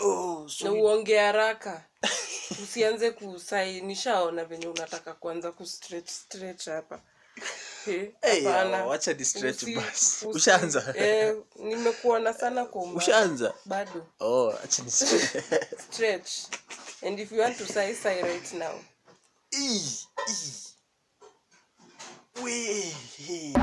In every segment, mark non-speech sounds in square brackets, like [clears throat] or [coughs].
Oh, na so uonge haraka usianze kusai nishaona venye unataka kuanza kustretch stretch hapa Eh, Hey, wacha Ushaanza? eh, nimekuona sana kwa umbali. Ushaanza? bado oh, acha ni [laughs] stretch and if you want to sai sai right now Ii, ii. Wee, hee.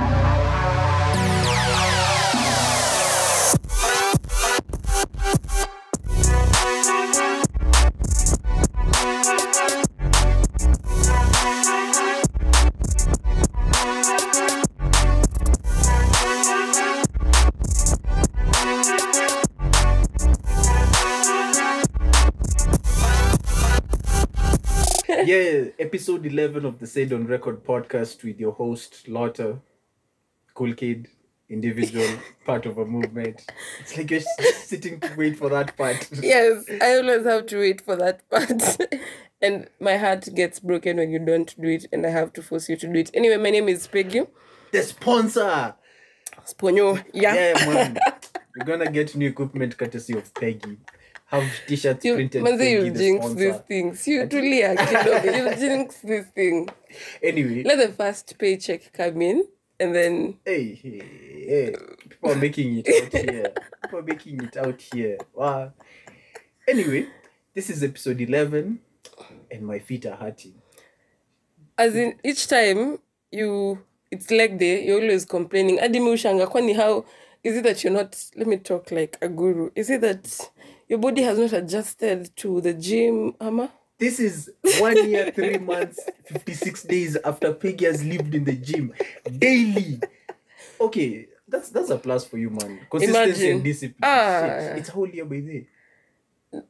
Yeah, episode 11 of the Said on Record podcast with your host, Lotta, cool kid, individual, [laughs] part of a movement. It's like you're [laughs] sitting to wait for that part. yes i always have to wait for that part [laughs] and my heart gets broken when you don't do it and i have to force you to do it anyway my name is peggy The sponsor! sponyo yeah, Yeah, man. We're gonna get new equipment courtesy of Peggy. Have t shirts You, printed. Peggy, you jinx sponsor. these things. You tulia kidogo. [laughs] You jinx this thing. Anyway, Let the first paycheck come in, and then hey, hey, hey, people are making it out here. People are making it out here. Wow. Anyway, this is episode 11, and my feet are hurting. as in each time you it's leg day, you're always complaining. Adi mi ushanga kwani how is it that you're not let me talk like a guru. Is it that your body has not adjusted to the gym, Ama? This is one year, three months, 56 days after Peggy has lived in the gym daily. Okay, that's that's a plus for you, man. Consistency Imagine. and discipline. Ah. Shit, it's a whole year by the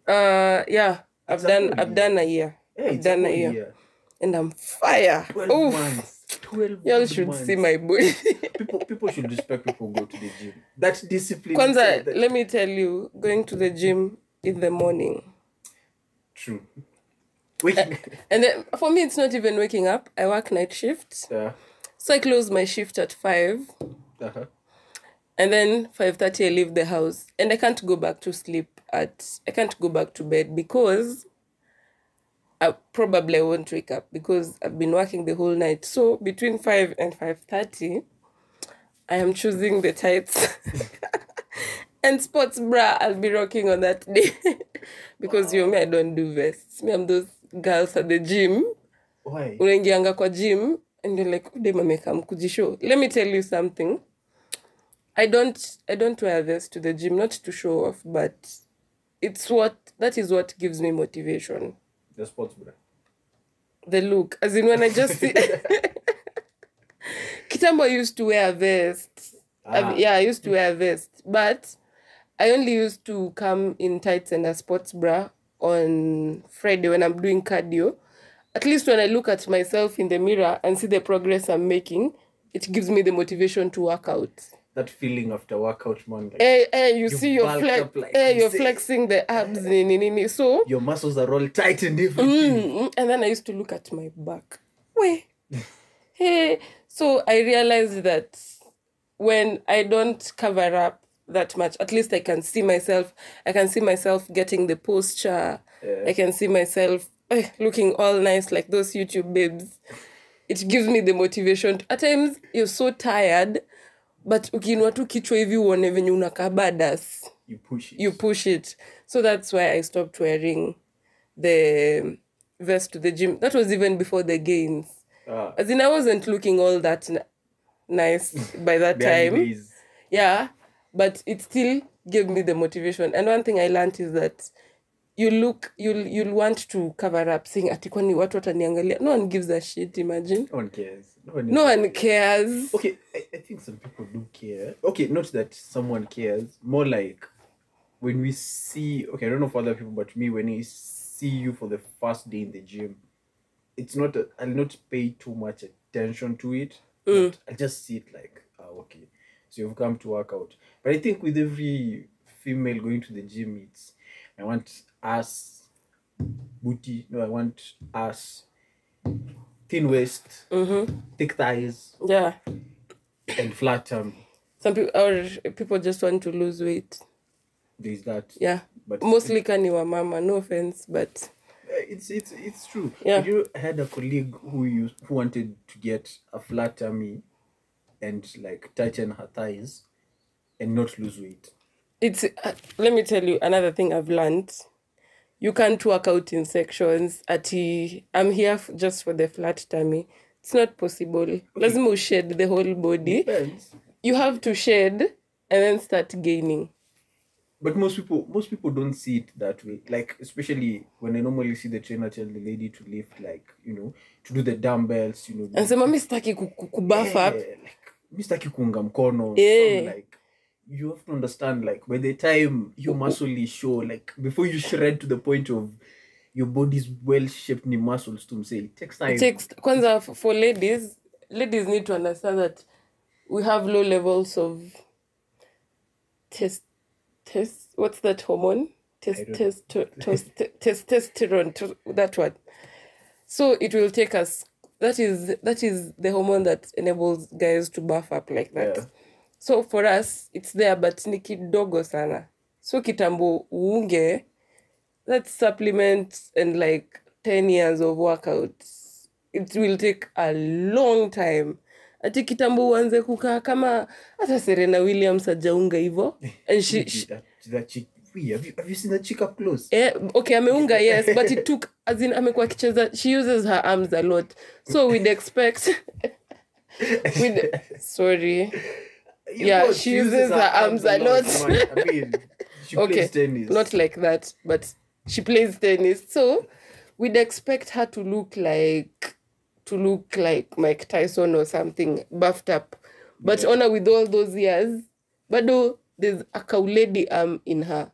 Uh yeah. I've It's done I've year. done a year. Hey, I've done a year. year. And I'm fire. 12 Oof. months. 12 Y'all should months. see my body. [laughs] people people should respect people go to the gym. That discipline. Kwanza, that- let me tell you, going to the gym in the morning. True. Waking. And then for me, it's not even waking up. I work night shifts. uh, So I close my shift at 5. uh-huh. And then 5.30, I leave the house. And I can't go back to sleep at... I can't go back to bed because... I probably won't wake up because I've been working the whole night. So between five and 5.30, I am choosing the tights. [laughs] and sports bra I'll be rocking on that day. [laughs] because you me, I don't do vests. Me, I'm those girls at the gym. Why? unaingianga kwa gym and you're like udem amekam kujishow let me tell you something i don't i don't wear this to the gym not to show off but it's what that is what gives me motivation The sports bra. the look as in when i just see [laughs] kitambo used to wear a vest Ah. mean, yeah i used to wear a vest but i only used to come in tights and a sports bra on friday when i'm doing cardio at least when i look at myself in the mirror and see the progress i'm making it gives me the motivation to work out That feeling after workout, man. Like hey, eh, you, You see you're, bulk flex- like eh, you're eh. flexing the abs nini, nini. so your muscles are all tight and everything. Mm, and then I used to look at my back. Wait. [laughs] hey. So I realized that when I don't cover up that much, at least I can see myself. I can see myself getting the posture. I can see myself eh, looking all nice like those YouTube babes. It gives me the motivation. At times you're so tired, but ukiinua tu kichwa hivi uone venye unakaa badass You push it. you push it. So that's why I stopped wearing the vest to the gym. That was even before the gains. Ah, As in, I wasn't looking all that n- nice [laughs] by that time. days. Yeah, but it still gave me the motivation. And one thing I learned is that you look, you'll you'll want to cover up, saying ati kwani watu wataniangalia. No one gives a shit. Imagine. No one cares. No one, No one cares. Okay, I, I think some people do care. Okay, not that someone cares. More like when we see. Okay, I don't know for other people, but me when we see you for the first day in the gym, it's not. I'll not pay too much attention to it. Mm. But I'll just see it like, oh, okay. So you've come to work out. But I think with every female going to the gym, it's I want ass, booty. No, I want ass, thin waist, thick thighs, Yeah. and flat tummy. Some people or people just want to lose weight. there's that yeah but mostly kani wa mama no offense but it's it's it's true. Yeah. You had a colleague who used who wanted to get a flat tummy and like tighten her thighs and not lose weight. it's uh, let me tell you another thing i've learned you can't work out in sections ati i'm here just for the flat tummy it's not possible lazima ushed the whole body Depends. you have to shed and then start gaining But most people most people don't see it that way. Like especially when I normally see the trainer tell the lady to lift like, you know, to do the dumbbells, you know. anasema mi sitaki ku- ku- kubuff yeah, up like Mr. Kikunga mkono. Yeah. like you have to understand like by the time your oh, oh. muscle is show like before you shred to the point of your body's well shaped ni muscles to say it takes time. It takes kwanza for ladies ladies need to understand that we have low levels of test test what's that hormone test I don't test testosterone to- that one so it will take us that is that is the hormone that enables guys to buff up like that Yeah. So for us it's there but ni kidogo sana. So kitambo uunge that supplement and like 10 years of workouts it will take a long time. Ati kitambo uanze kukaa kama hata serena williams ajaunga hivo. Close? Eh, okay ameunga yes but it took as in amekuwa akicheza she uses her arms a lot. So we'd expect [laughs] we'd, sorry yeah, she uses her arms a lot. I mean, she [laughs] okay plays tennis. not like that but she plays tennis so we'd expect her to look like to look like mike tyson or something buffed up but Yeah. ona with all those years but bado there's a kauledi arm in her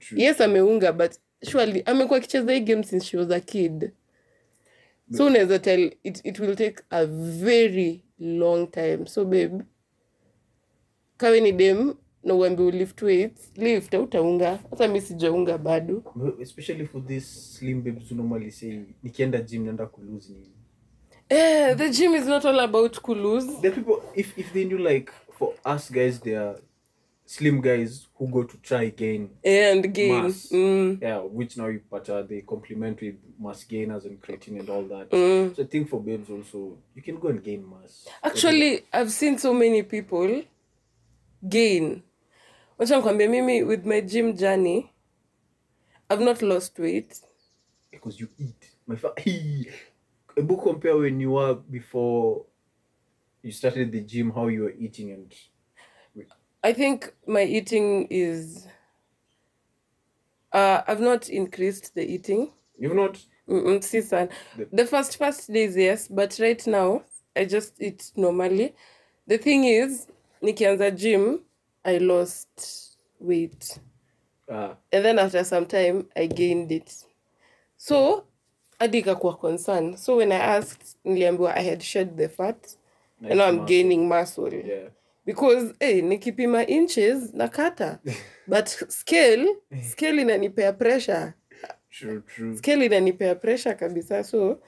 True. yes ameunga but surely I'm amekuwa akicheza hii game since she was a kid so unaweza tell it, it will take a very long time so babe kawe ni dem na uambi ulift weights lift autaunga hata mi sijaunga bado. Especially for this slim babes who normally say nikienda gym naenda kulose nini? Eh, the gym is not all about kulose. The people if if they knew like for us guys they are slim guys who go to try gain and gain. Mass. mm, yeah which now you but uh, they complement with mass gainers and creatine and all that. Mm. so i think for babes also you can go and gain mass. Actually i've seen so many people gain wacha nikwambia mimi with my gym journey i've not lost weight because you eat my fa- [laughs] compare when you were before you started the gym how you were eating and I think my eating is. Uh, I've not increased the eating. you've not Mm-mm, si sana. The- The first first days, yes, but right now I just eat normally. The thing is, nikianza gym, I lost weight, ah. and then after some time, I gained it. So, hadi ikakuwa concern. So when I asked, niliambiwa I had shed the fat, and now I'm muscle. gaining muscle. yeah because hey, nikipima inches nakata [laughs] but scale [laughs] scale inanipea pressure true true scale inanipea pressure kabisa so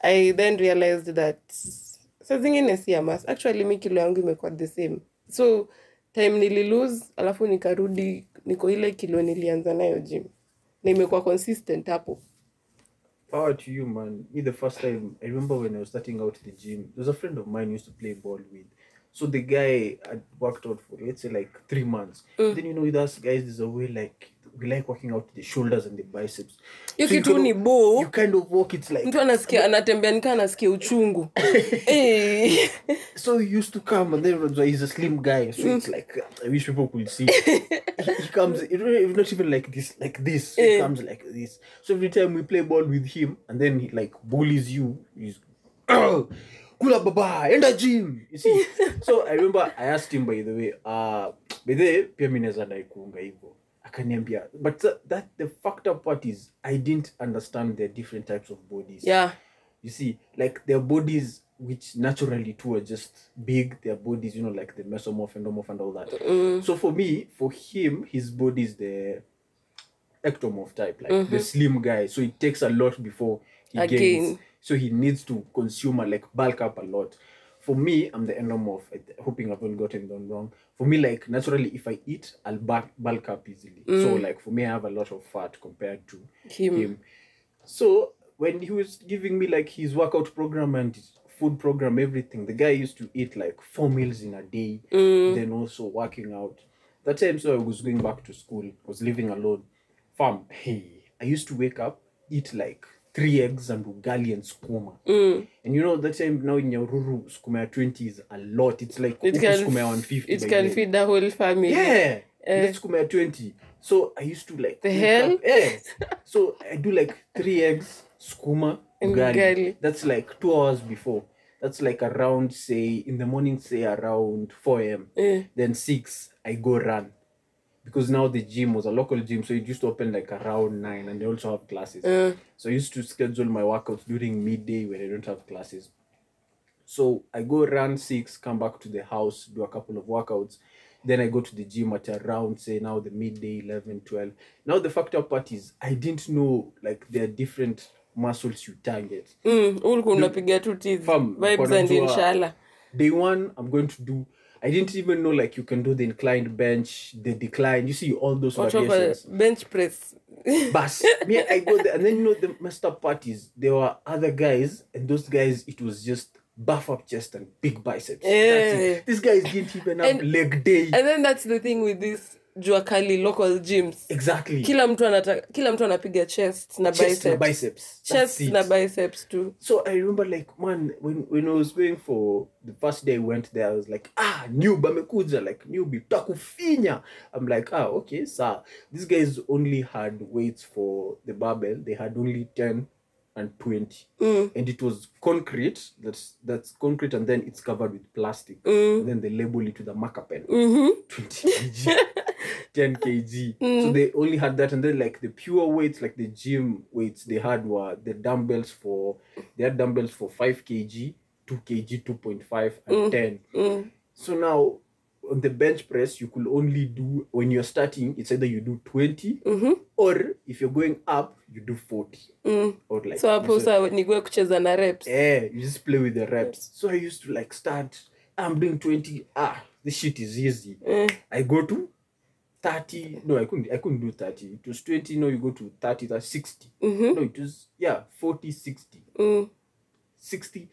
i then realized that sa zingine si amas actually mi kilo yangu imekuwa the same so time nililose alafu nikarudi niko ile kilo nilianza nayo gym. Na imekuwa consistent hapo. Power to you man. Me the first time i remember when i was starting out the gym there was a friend of mine used to play ball with. So the guy had worked out for let's say like three months. Then you know with us guys there's a way like we like working out the shoulders and the biceps. Hiyo So you kitu ni bo you kind of walk it's like mtu anasikia anatembea nikaa anasikia uchungu. Hey. [laughs] so he used to come and then he's a slim guy so it's like i wish people could see. [laughs] He, he comes know, not even like this like this he Eh. comes like this. So every time we play ball with him and then he like bullies you he's "Oh, kula baba enda gym you see. [laughs] So i remember i asked him by the way uh by the way pia mimi naweza dai kuunga hivyo akaniambia but that, that the fucked up part is i didn't understand the different types of bodies. Yeah. You see like their bodies which naturally too are just big. Their bodies you know like the mesomorph endomorph and all that. Mm. So for me for him his body is the ectomorph type like the mm-hmm. slim guy. So it takes a lot before he Again. gains. So he needs to consume and like bulk up a lot for me, I'm the endomorph. I- Hoping I've not gotten them wrong. For me, like naturally, if I eat, I'll bulk, bulk up easily. So mm. like for me, I have a lot of fat compared to Him. him. So when he was giving me like his workout program and his food program, everything, the guy used to eat like four meals in a day, mm. then also working out. That time, so I was going back to school, was living alone. Fam, hey, I used to wake up, eat like three eggs and ugali and skuma. Mm. And you know, that time now in Nyahururu, skuma ya 20 is a lot. It's like It can, skuma ya 150. it can then. feed the whole family. Yeah. Let's come 20. So I used to like The hell? up- Yeah. so I do like three eggs, skuma, And ugali. ugali. That's like two hours before. That's like around say in the morning, say around 4 a.m. Eh. Then six, I go run. Because now the gym was a local gym, so it used to open like around nine and they also have classes. Uh, So I used to schedule my workouts during midday when I don't have classes. So I go run six, come back to the house, do a couple of workouts. Then I go to the gym at around, say, now the midday, 11, 12. Now the factor part is I didn't know like there are different muscles you target. mm, ulikuwa unapiga tu. Fam, vibes and inshallah Day one, I'm going to do, I didn't even know like you can do the inclined bench, the decline. You see all those watu variations. bench press Bas, me, I go there, and then you know the messed up parties. There were other guys, and those guys, it was just buff up chest and big biceps. Eh. it. These guys didn't even have And- leg day. and then that's the thing with this jua kali local gyms exactly. kila mtu anataka kila mtu anapiga chest na chest biceps, na biceps. Chest na biceps too So I remember, like, man, when, when I was going for the first day I went there, I was like, ah, newbie amekuja, like, newbie, takufinya. I'm like, ah, okay, sir. These guys only had weights for the barbell. They had only 10 and 20. Mm. And it was concrete. That's that's concrete, and then it's covered with plastic. Mm. And then they label it to the marker pen. Mhm. [laughs] 20 kg, 10 [laughs] kg. So they only had that, and then like the pure weights, like the gym weights they had were the dumbbells for they had dumbbells for 5 kg, 2 kg, 2.5, and 10. Mm. So now on the bench press, you could only do when you're starting, it's either you do 20 Mhm. or if you're going up, you do 40. Mm. Or like so hapo sa nigue kucheza na reps yeah, you just play with the reps. So I used to like start, I'm doing 20. Ah, this shit is easy. mm. I go to 30. No, I couldn't I couldn't do 30. It was 20. No, you go to 30, that's 60. Mhm. No, it was yeah, 40, 60. Mm. 60.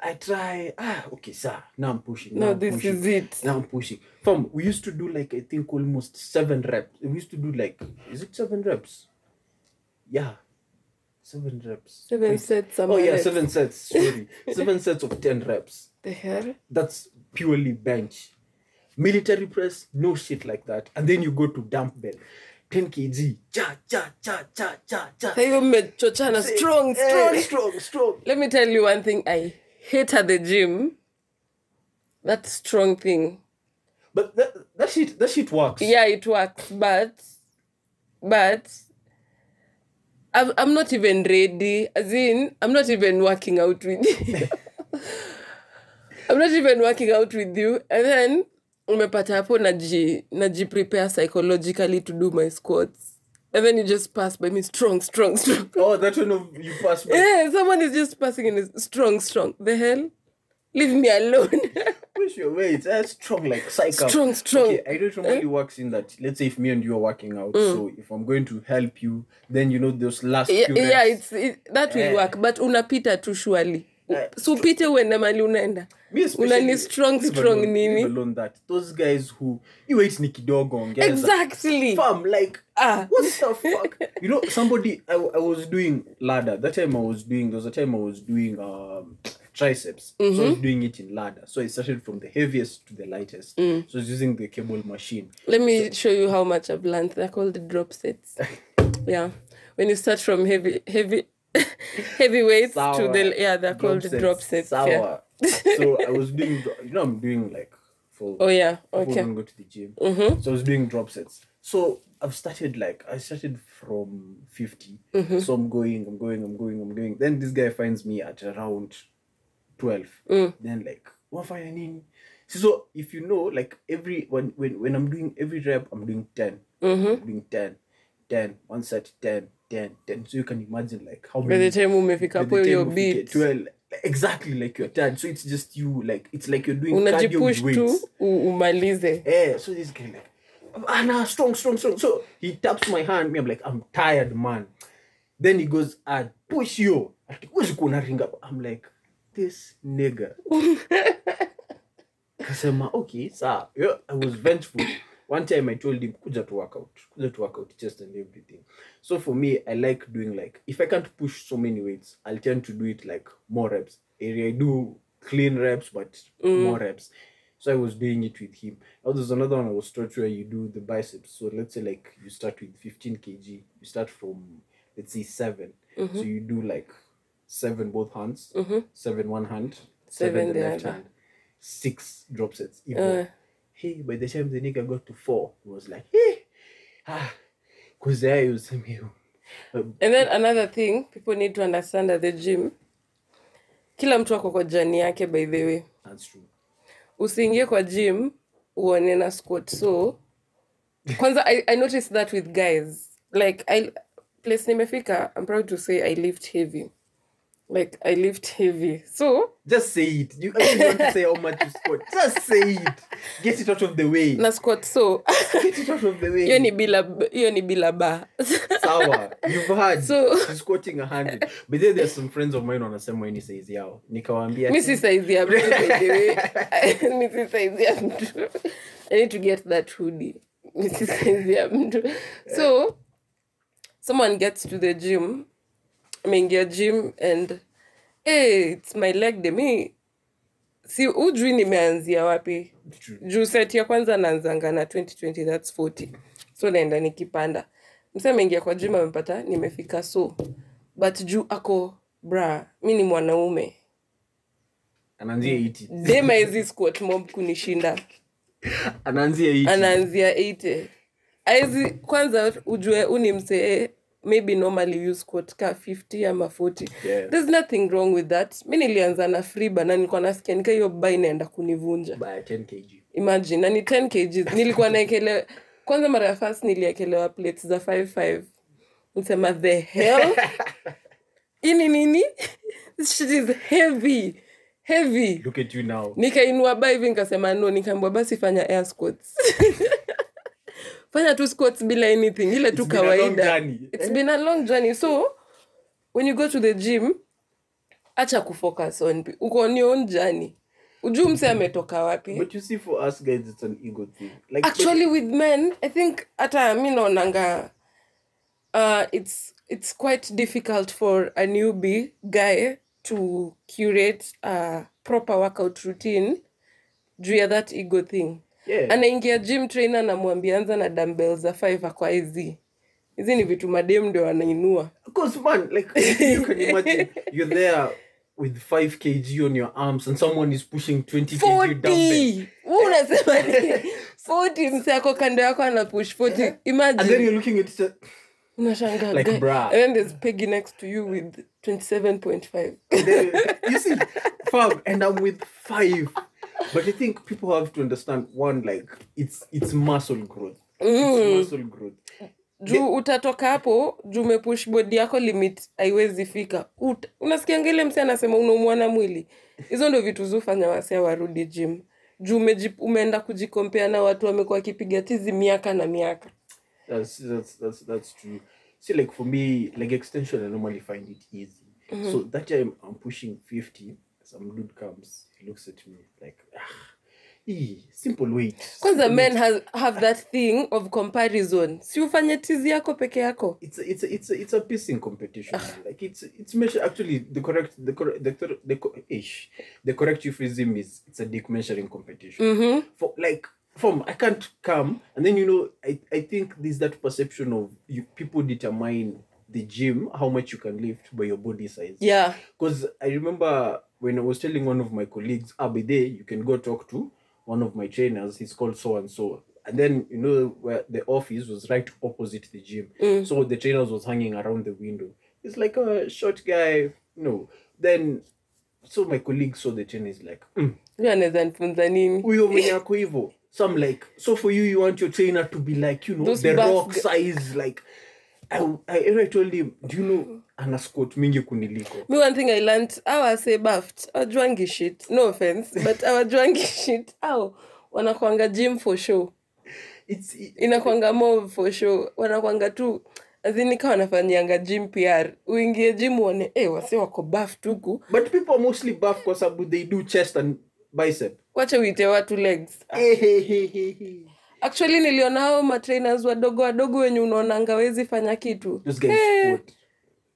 I try. Ah, okay, sir. Now I'm pushing. Now no this pushing. is it Now I'm pushing. From we used to do like I think almost seven reps. We used to do like is it seven reps? Yeah. Seven reps. seven Wait. sets Oh yeah, reps. seven sets. Sorry, [laughs] seven sets of ten reps. the hell That's purely bench. Military press, no shit like that. And then you go to dumbbell, ten kg. Cha cha cha cha cha cha. Sasa hiyo mmechochana strong Eh, strong strong, strong. let me tell you one thing i hate at the gym that strong thing. But that, that shit, that shit works. yeah it works but but I'm, I'm not even ready as in i'm not even working out with you. [laughs] I'm not even working out with you and then umepata hapo naji naji prepare psychologically to do my squats and then you just pass by me strong strong strong [laughs] Oh, that one of you pass by. yeah someone is just passing in is strong strong the hell leave me alone [laughs] Push your weight. That's strong like psycho. Strong, strong. Okay, I don't normally works in that. Let's say if me and you are working out, so if I'm going to help you, then you know those last yeah, few yeah it's it, that will Eh. work but unapita tu surely Eh, so upite uende mali unaenda unani strong strong nini that those guys who you wait ni kidogo ongeza. exactly Fam, like ah what the fuck? You know, somebody I, I was doing ladder. That time I was doing there was a time I was doing um triceps. So I was doing it in ladder. So I started from the heaviest to the lightest. So I was using the cable machine. let me show you how much i've learned they're called the drop sets [laughs] yeah when you start from heavy heavy [laughs] heavy weights to the yeah they're called sets, drop sets yeah. [laughs] So I was doing you know I'm doing like for oh yeah okay go to the gym. mm-hmm. So I was doing drop sets. So I've started like I started from 50. Mm-hmm. So I'm going, I'm going, I'm going, I'm going. Then this guy finds me at around 12. Mm. Then like, wafanya nini? So if you know, like every when when when I'm doing every rep, I'm doing 10. Mm-hmm. I'm doing 10, 10, one set, 10, 10, 10. So you can imagine like how by many the time umefika hapo the time your ufike beat 12 exactly like you're tired so it's just you like it's like you're doing unajipush tu umalize Yeah, so this guy like, ah, nah, strong, strong, strong. So he taps my hand. Me, I'm like, I'm tired, man. Then he goes, I push you. "Huwezi kuwa. I'm like, this nigga. [laughs] Kasema, okay. Yeah, I was vengeful. One time I told him, kuja to work out. Kuja to work out chest and everything. So for me, I like doing like, if I can't push so many weights, I'll tend to do it like more reps. Area I do clean reps, but mm. more reps. So I was doing it with him. Oh, there's another one I was taught where you do the biceps. So let's say like you start with 15 kg. You start from let's say 7 So mm-hmm. you do like seven both hands, mm-hmm. seven one hand, seven, Seven the left other. hand, six drop sets. Even. Uh. Hey, by the time the nigga got to four, he was like, hey, ah, because I use him. me. and then another thing people need to understand at the gym kila mtu ako kwa jani yake by the way That's true. usiingie kwa gym uone na squat so kwanza I, i noticed that with guys like I, place nimefika i'm proud to say i lift heavy like i lift heavy. So Just say it. You I don't want to say how much you squat. Just say it. Get it out of the way. na squat so. Get it out of the way. hiyo ni bila hiyo ni bila ba sawa. You've heard So- she's squatting a hundred. But then there's some friends of mine wanasema hii ni size yao. Nikawaambia mi si saizi ya mtu by the way. [laughs] Mi si saizi ya mtu. I need to get that hoodie. Mi si saizi ya mtu. So someone gets to the gym ameingia gym and hey, it's my leg mi si ujui nimeanzia wapi? Juu. Set ya kwanza naanzanga na 2020 thats 40 so naenda nikipanda. Mse ameingia kwa gym amepata nimefika so. But juu ako bra mi ni mwanaume. Dema hizi squat mob kunishinda. Anaanzia 80 anaanzia 80 aizi kwanza ujue uni msee maybe normally you squat ka 50 ama 40 Yeah. there's nothing wrong with that. Mi nilianza na friba na nilikuwa nasikia nika hiyo ba inaenda kunivunja. By 10 imagine na ni 10 kgs [laughs] nilikuwa naekelewa kwanza mara ya first niliekelewa plates za 55 nisema the hell? [laughs] Ini nini? This shit is heavy. Heavy. Look at you now. Nikainua ba hivi nikasema no nikaambua basi fanya air squats [laughs] fanya tu squats bila anything ile tu kawaida. it's been a long journey. So when you go to the gym acha kufocus on uko on your own journey. Ujuu mse ametoka wapi? But you see for us guys it's an ego thing. Like actually with men i think hata mi naonanga uh, it's, it's quite difficult for a newbie guy to curate a proper workout routine. Juu ya that ego thing Yeah. anaingia gym trainer namwambia anza na dumbbell za five akwa hizi hizi ni vitu madem ndio wanainua course man like you can imagine you're there with 5 kg on your arms and someone is pushing 20 kg dumbbell 40 Wewe unasema ni 40 mse ako kando yako ana push 40 and then imagine you're looking at it unashangaa Like, guy. bruh. and then there's peggy next to you with 27.5 And then, you see, fam, and I'm with five. But I think people have to understand one, like it's it's muscle growth. It's muscle growth. juu utatoka hapo juu umepush bodi yako limit haiwezi fika Ut, unasikia ngile msi anasema unaumwana mwili hizo ndo vitu zufanya wasea warudi gym juu umeji- umeenda kujikompea na watu wamekuwa wakipiga tizi miaka na miaka That's that's that's that's true. See, like for me, like extension, I normally find it easy. So that time I'm pushing fifty. Some dude comes, he looks at me like, ah, ee, simple wait kwanza men has, have that thing of comparison si ufanye tizi yako peke yako It's a, it's a, it's a, it's a pissing competition. man. Like it's it's measure actually the correct the correct the, the, the, ish the correct euphemism is it's a dick measuring competition. For like from I can't come and then you know I, I think there's that perception of you people determine the gym how much you can lift by your body size. yeah Because I remember when I was telling one of my colleagues, there, you can go talk to one of my trainers, he's called so and so. And then, you know, where the office was right opposite the gym. So the trainers was hanging around the window. It's like a short guy, no. Then, so my colleague saw the trainer, is like, mm, huyo anaweza nifunza nini huyo mwenye ako hivyo. So I'm like, so for you, you want your trainer to be like, you know, Those the rock size, like, I, I, I told him do you know ana squat mingi kuniliko. Me one thing i learned awa say baft awajwangi shit. No offense but awajwangi shit. Au wanakwanga gym for show. It's it, inakwanga more for show. Wanakwanga tu azini wanafanyianga gym pr uingie gym uone eh, wase wako baf tuku but people are mostly buff kwa sababu they do chest and bicep. Wacha uite watu legs. Eh, hey, hey, hey, hey. Actually niliona hao matrainers wadogo wadogo wenye unaonanga wezi fanya kitu. Guys Eh,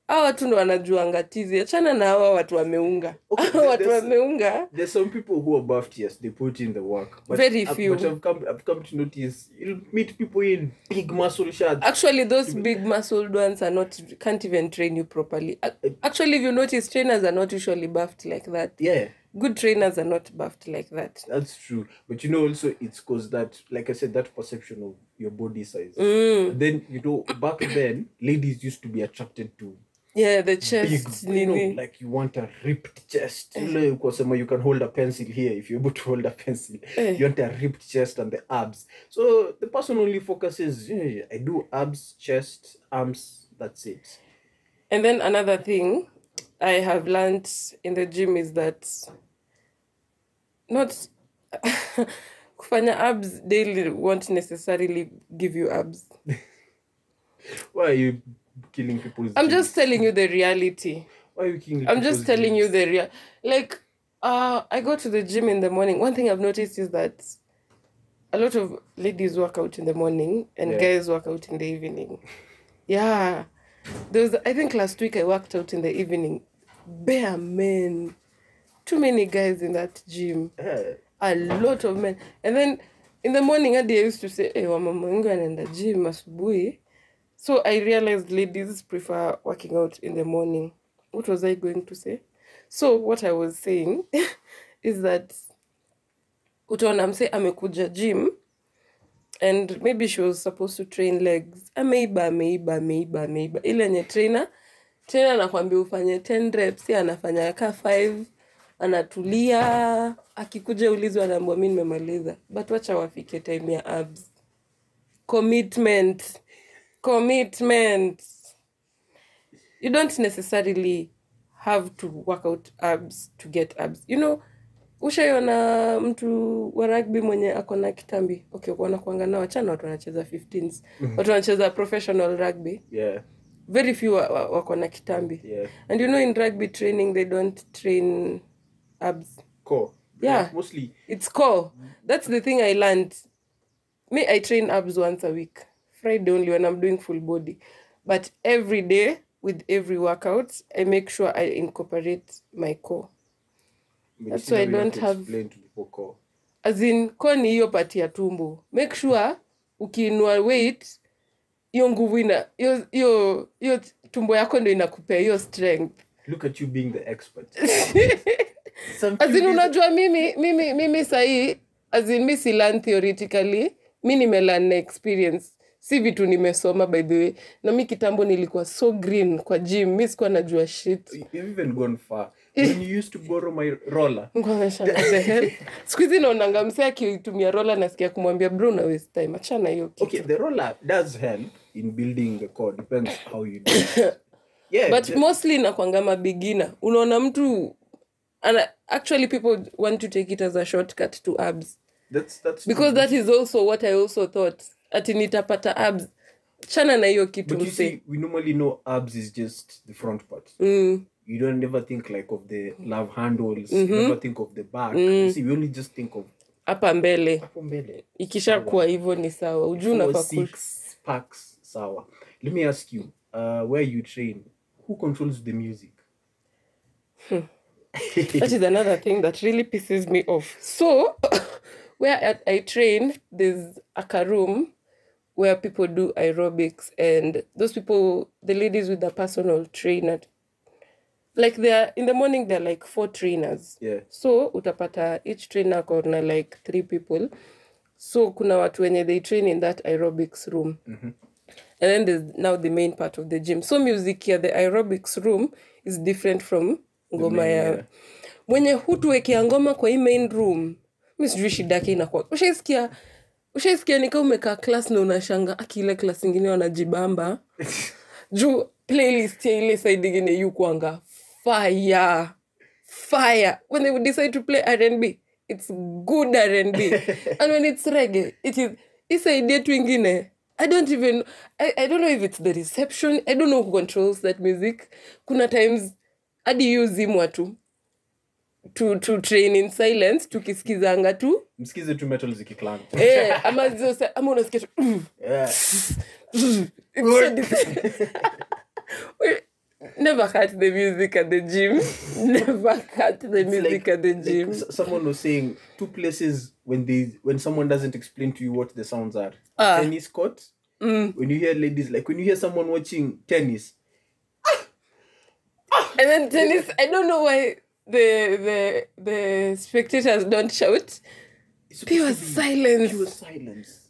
hao watu ndo wanajuanga tizi. Achana na hawa watu wameunga. [laughs] Okay, watu wameunga. There's some people who are buffed, yes, they put in the work. But Very few. But I've come, I've come to notice you'll meet people in big muscle shirts. actually those big muscled ones are not can't even train you properly. Actually if you notice trainers are not usually buffed like that. Yeah, good trainers are not buffed like that that's true. But you know, also it's because that, like I said, that perception of your body size. Mm. Then you know, back then, ladies used to be attracted to yeah the big, chest you know, like you want a ripped chest. You know, sema you can hold a pencil here if you're able to hold a pencil. Eh. You want a ripped chest and the abs. So the person only focuses. "Eh, I do abs, chest, arms. That's it. and then another thing i have learned in the gym is that not [laughs] kufanya abs daily won't necessarily give you abs [laughs] Why are you killing people's i'm dreams? just telling you the reality Why are you killing I'm just telling you the real. Like, uh, I go to the gym in the morning. One thing I've noticed is that a lot of ladies work out in the morning and Yeah. guys work out in the evening. [laughs] Yeah, there was. I think last week I worked out in the evening. Bare men, too many guys in that gym. Yeah. A lot of men, and then in the morning, hadi I used to say, "Hey, wamama wengi wanaenda gym asubuhi." So I realized ladies prefer working out in the morning. What was I going to say? So what I was saying [laughs] is that utaona mse amekuja gym and maybe she was supposed to train legs. Ameiba, ameiba, ameiba, ameiba. Ile yenye trainer trainer nakwambia ufanye 10 reps, anafanya ka 5 anatulia, akikuja ulizwa anaambia mi nimemaliza. But wacha wafike time ya abs. Commitment. Commitment. You don't necessarily have to work out abs to get abs. You know, ushaiona mtu wa rugby mwenye ako na kitambi okay wanakuanga nao wachana watu wanacheza 15s watu wanacheza professional rugby Yeah. Very few wa- wa- wako na kitambi Yeah. and you know in rugby training they don't train abs Core. Yeah. Mostly. it's core that's the thing i learned me i train abs once a week friday only when i'm doing full body but every day with every workout i make sure i incorporate my core That's why I don't have- explain to people core. as in core ni hiyo pati ya tumbo make sure ukiinua weight hiyo nguvu ina hiyo hiyo tumbo yako ndo inakupea hiyo strength Look at you being the expert. [laughs] Some as in few days- unajua mimi mimi mimi sahii azin mi silan theoretically mi nimelan na experience si vitu nimesoma by the way na mi kitambo nilikuwa so green kwa gym mi sikuwa najua shit You've even gone far. When you used to borrow my roller, [laughs] siku hizi naonanga msee akitumia rola nasikia kumwambia bro na waste time achana hiyo okay, the roller does help in building the core. Depends how you do it. [coughs] Yeah, but the- mostly nakwangama beginner unaona mtu ana, actually people want to take it as a shortcut to abs. That's that's because that is also what i also thought. Ati nitapata abs. Chana na hiyo kitu see, we normally know abs is just the front part. mm, You don't never think like of the love handles. You mm-hmm. never think of the back. Mm. You see, we only just think of hapa mbele hapo mbele. ikisha kuwa hivyo ni sawa ujuu Four, unafaa ku- six packs. Sawa. Let me ask you, uh, where you train, who controls the music? Hmm. that is another thing that really pisses me off so [coughs] where I, I train there's a room where people do aerobics and those people the ladies with the personal trainer like they're in the morning they're like four trainers. Yeah. so utapata each trainer kona like three people. So kuna watu wenye they train in that aerobics room. And then there's now the main part of the gym. So music here the aerobics room is different from ngoma ya yeah. mwenye hutuwekea ngoma kwa hii main room mi sijui shida yake inakuwa. Ushaisikia ushaisikia nika umekaa klas na unashanga akiile klas ingine wanajibamba. [laughs] Juu playlist ya ile side ingine yukwanga fire fire. When they would decide to play rnb it's good rnb [laughs] and when it's reggae it is hii idea twingine. I don't even I, i don't know if it's the reception i don't know who controls that music. Kuna times hadi yu zimwa tu to, to train in silence tukisikizanga tu. Msikize tu metal zikiklan [laughs] eh, ama, ama unasikia tu yeah. [laughs] It's so dis- We never cut the music at the gym. [laughs] Never cut the It's music like- at the gym. s- someone was saying two places when they when someone doesn't explain to you what the sounds are. Ah. Tennis court. Mm. When you hear ladies like when you hear someone watching tennis, And then tennis, I don't know why the the the spectators don't shout. Pure silence. Pure silence.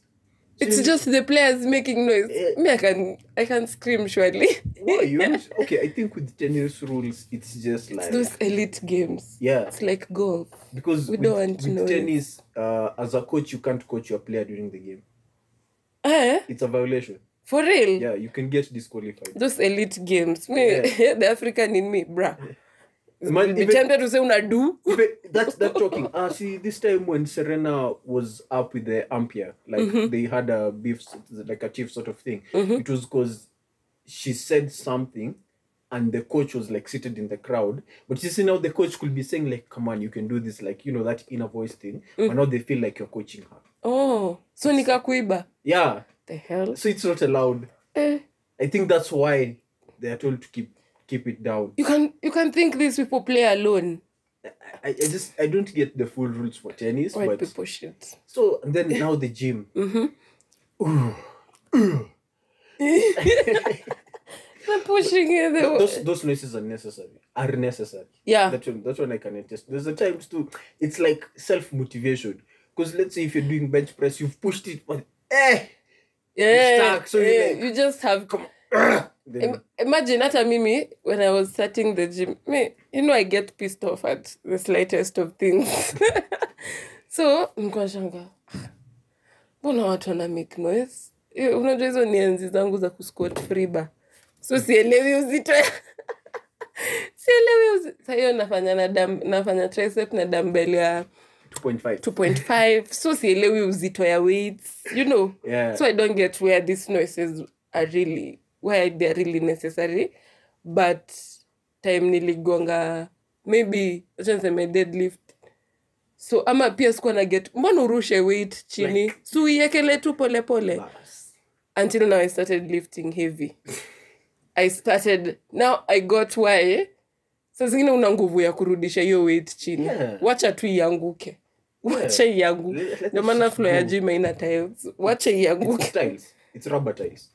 It's just the players making noise. Eh. Me, I can I can scream surely. Why you [laughs] okay? I think with tennis rules, it's just like Those elite games. yeah, It's like golf. because we with, don't want with noise. tennis, uh, as a coach, you can't coach your player during the game. Eh? It's a violation. For real? Yeah, you can get disqualified. Those elite games. Me, [laughs] the African in me, bruh. Man, to say unadu. [laughs] That that talking. Ah, see, this time when Serena was up with the umpire, like Mm-hmm. they had a beef, like a chief sort of thing. It was because she said something, and the coach was like seated in the crowd. But you see now the coach could be saying like, "Come on, you can do this," like you know that inner voice thing. Mm. But now they feel like you're coaching her. Oh, so nikakuiba. Yeah, The hell? so it's not allowed. Eh. I think that's why they are told to keep keep it down. You can you can think these people play alone. I, I just I don't get the full rules for tennis, White but people shit. so and then now the gym. [laughs] [laughs] They're pushing it. They, those those noises are necessary are necessary yeah. that's one that's one i can attest there's a times too it's like self-motivation because let's say if you're doing bench press you've pushed it but eh yeah. stuck, so you yeah, like- you just have [coughs] then [clears throat] Im- imagine hata mimi when I was starting the gym, me, you know I get pissed off at the slightest of things. [laughs] so nilikuwa shanga mbona watu wana make noise? Eh, unajua hizo ni enzi zangu za kusquat friba. So sielewi uzito ya- [laughs] sielewi uzi- hiyo nafanya na dam, nafanya tricep na dambel ya 2.5 2.5 so sielewi uzito ya weights you know? Yeah. so i don't get where these noises are really why they're really necessary but time niligonga maybe achanseme deadlift. So ama pia sikuwa na get mbona urushe weight chini? Like- so uiekele tu polepole until now i started lifting heavy. I started now i got why sa zingine una nguvu ya kurudisha hiyo weight chini. Yeah. wacha tu ianguke. Wacha ianguke. Ndio maana flo ya go. gym tiles. Wacha ianguke. It's it's rubber tiles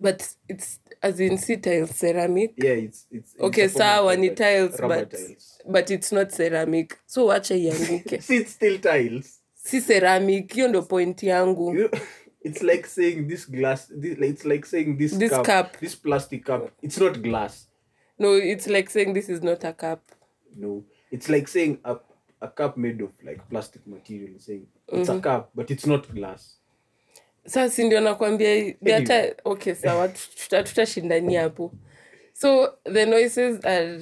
but it's as in sea tiles ceramic yeah it's it's it's okay sawa ni tiles but, tiles but it's not ceramic so wacha ianguke see [laughs] it's still tiles si ceramic hiyo ndo point yangu you it's like saying this glass this, it's like saying this, This cup, cup. this plastic cup it's not glass no it's like saying this is not a cup No, it's like saying a, a cup made of like plastic material. Saying it's Mm-hmm. a cup, but it's not glass. Sasa si ndio nakwambia hata okay sawa tuta- tutashindania hapo so the noises are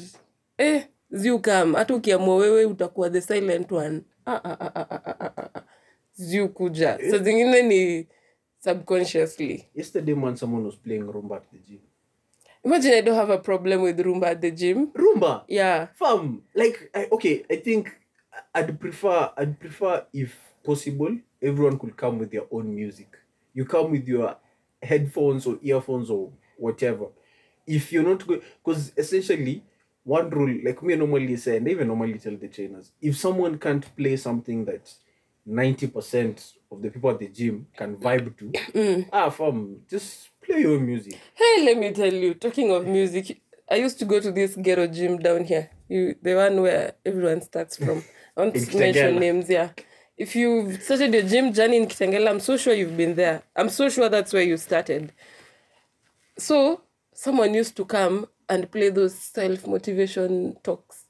eh ziukam hata ukiamua wewe utakuwa the silent one ah, ah, ah, ah, ah, ah, ah, ah. ziukuja sa zingine ni subconsciously Yesterday, man, someone was playing rumba at the gym. imagine i don't have a problem with rumba at the gym Rumba, yeah fam. Like, I, okay, I think I'd prefer, I'd prefer if possible, everyone could come with their own music. You come with your headphones or earphones or whatever. If you're not going, because essentially, one rule, like me normally say, and even normally tell the trainers, if someone can't play something that 90% of the people at the gym can vibe to, ah, fam, just play your music. hey let me tell you talking of music i used to go to this ghetto gym down here. You the one where everyone starts from. I want to mention names yeah if you've started your gym journey in kitengela i'm so sure you've been there i'm so sure that's where you started so someone used to come and play those self-motivation talks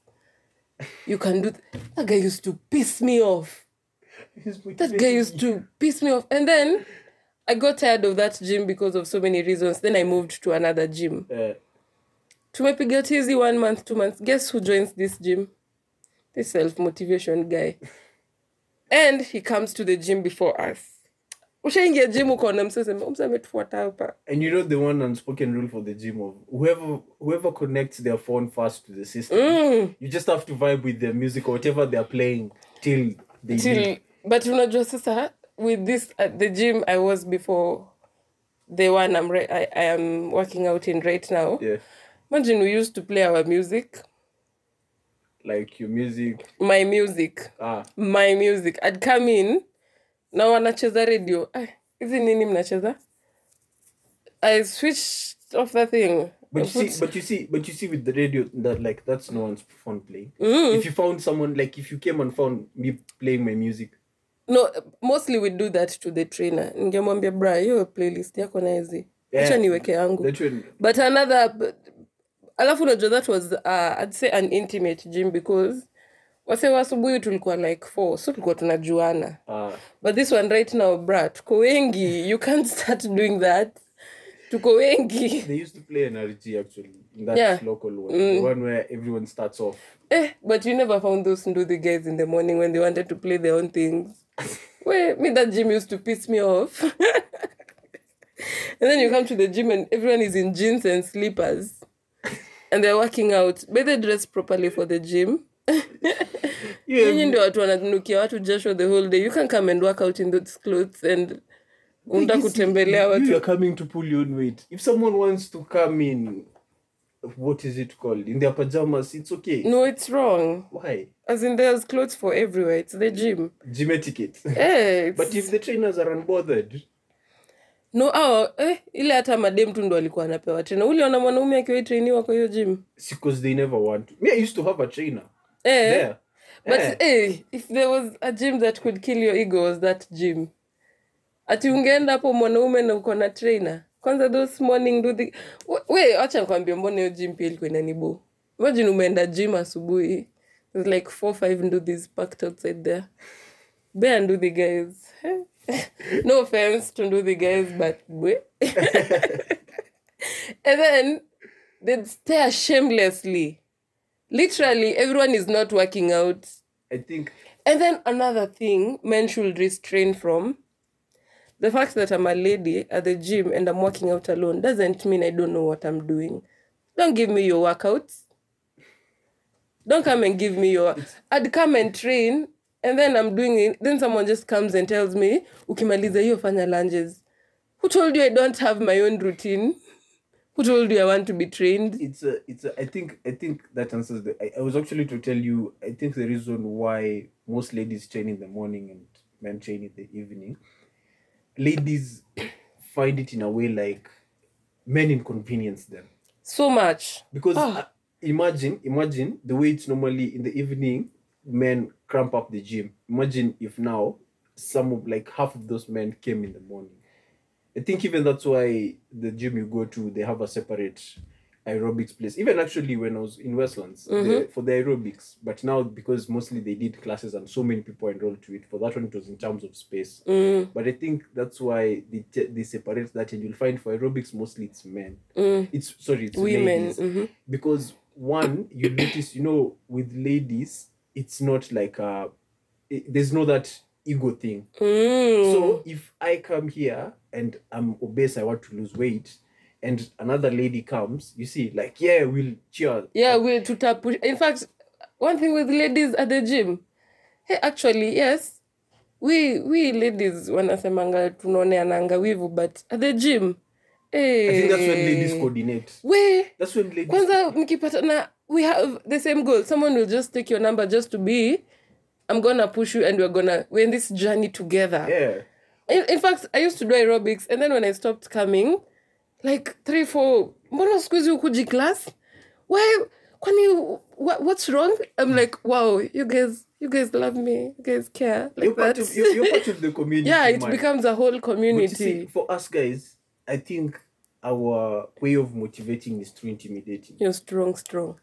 you can do th- that guy used to piss me off that guy used to piss me off and then I got tired of that gym because of so many reasons. Then I moved to another gym. Uh, Tumepiga tizi one month, two months. Guess who joins this gym? This self motivation guy. And he comes to the gym before us. Ushaingia gym ukaona ametufuata hapa. and you know the one unspoken rule for the gym of whoever whoever connects their phone first to the system, Mm. you just have to vibe with their music or whatever they're playing till they leave. Till, but unajua sasa with this at the gym I was before the one I'm re- I, I am working out in right now. Yeah, Imagine we used to play our music, like your music. my music, Ah, my music. I'd come in na wanacheza radio. Ay, hizi nini mnacheza? I switched off the thing. but you see, but you see, but you see with the radio that like that's no one's phone playing. Mm. If you found someone like if you came and found me playing my music, no, mostly we do that to the trainer. Ningemwambia bra, hiyo playlist yako na hizi. Yeah. Acha niweke yangu. But another, alafu unajua that was, uh, I'd say an intimate gym because wase wa asubuhi tulikuwa like four, so tulikuwa tunajuana. uh, But this one right now, bra, tuko wengi. You can't start doing that. Tuko wengi. they used to play an RG actually in that Yeah. local one, the one where everyone starts off. Eh, but you never found those Nduthi guys in the morning when they wanted to play their own things. [laughs] Wait, me that gym used to piss me off. [laughs] and then you come to the gym and everyone is in jeans and slippers. And they're working out. But they dress properly for the gym. [laughs] Yeah, Nyinyi ndio watu wananukia watu jasho the whole day. You can come and work out in those clothes and You kutembelea you- watu. You are coming to pull your own weight. If someone wants to come in, what is it called? In their pajamas, it's okay. No, it's wrong. Why? As in there's clothes for everywhere. It's the gym. Gym etiquette. Eh, it's... [laughs] but if the trainers are unbothered, no au eh, ile hata madem tu ndo alikuwa anapewa tena. Uliona mwanaume akiwa trainiwa kwa hiyo gym. Because they never want to. Me, I used to have a trainer. Eh, there. but Eh. eh, if there was a gym that could kill your ego was that gym. Ati ungeenda hapo mwanaume na uko na trainer. Kwanza those morning do the we- we acha nikwambie mbona hiyo gym pia ilikuwa inanibo imagine umeenda gym asubuhi. There's like four five ndudhis packed outside there. Bear nduthi guys no offense to do the guys but [laughs] and then they'd stare shamelessly literally everyone is not working out I think and then another thing men should restrain from the fact that I'm a lady at the gym and I'm working out alone doesn't mean I don't know what I'm doing. Don't give me your workouts. Don't come and give me your. I'd come and train and then I'm doing it. Then someone just comes and tells me, ukimaliza hiyo fanya lunges. Who told you I don't have my own routine? Who told you I want to be trained? it's a it's a, I think I think that answers the I, I was actually to tell you I think the reason why most ladies train in the morning and men train in the evening ladies find it in a way like men inconvenience them So much. because uh, imagine imagine the way it's normally in the evening men cramp up the gym. Imagine if now some of like half of those men came in the morning. I think even that's why the gym you go to they have a separate aerobics place. Even actually when i was in westlands the, for the aerobics but now because mostly they did classes and so many people enrolled to it for that one it was in terms of space. Mm, but i think that's why they, te- they separate that and you'll find for aerobics mostly it's men. Mm. it's sorry it's Women. ladies. mhm. because one you notice you know with ladies it's not like uh it, there's no that ego thing. Mm. so if i come here and i'm obese i want to lose weight and another lady comes you see like yeah we'll cheer yeah we tutapush in fact one thing with ladies at the gym hey actually yes we we ladies wanasemanga tunaoneananga wivu but at the gym hey, i think that's when ladies coordinate. we that's when ladies kwanza mkipatana we have the same goal. Someone will just take your number just to be i'm gonna push you and we're gonna we're in this journey together. Yeah. In, in fact i used to do aerobics and then when i stopped coming like three four mbona siku hizi ukuji class? Why kwani what, what's wrong? I'm like wow you guys you guys love me you guys care like you're part, that. of, you're, you're part of the [laughs] community yeah it man. becomes a whole community. see, for us guys i think our way of motivating is through intimidating. You're strong strong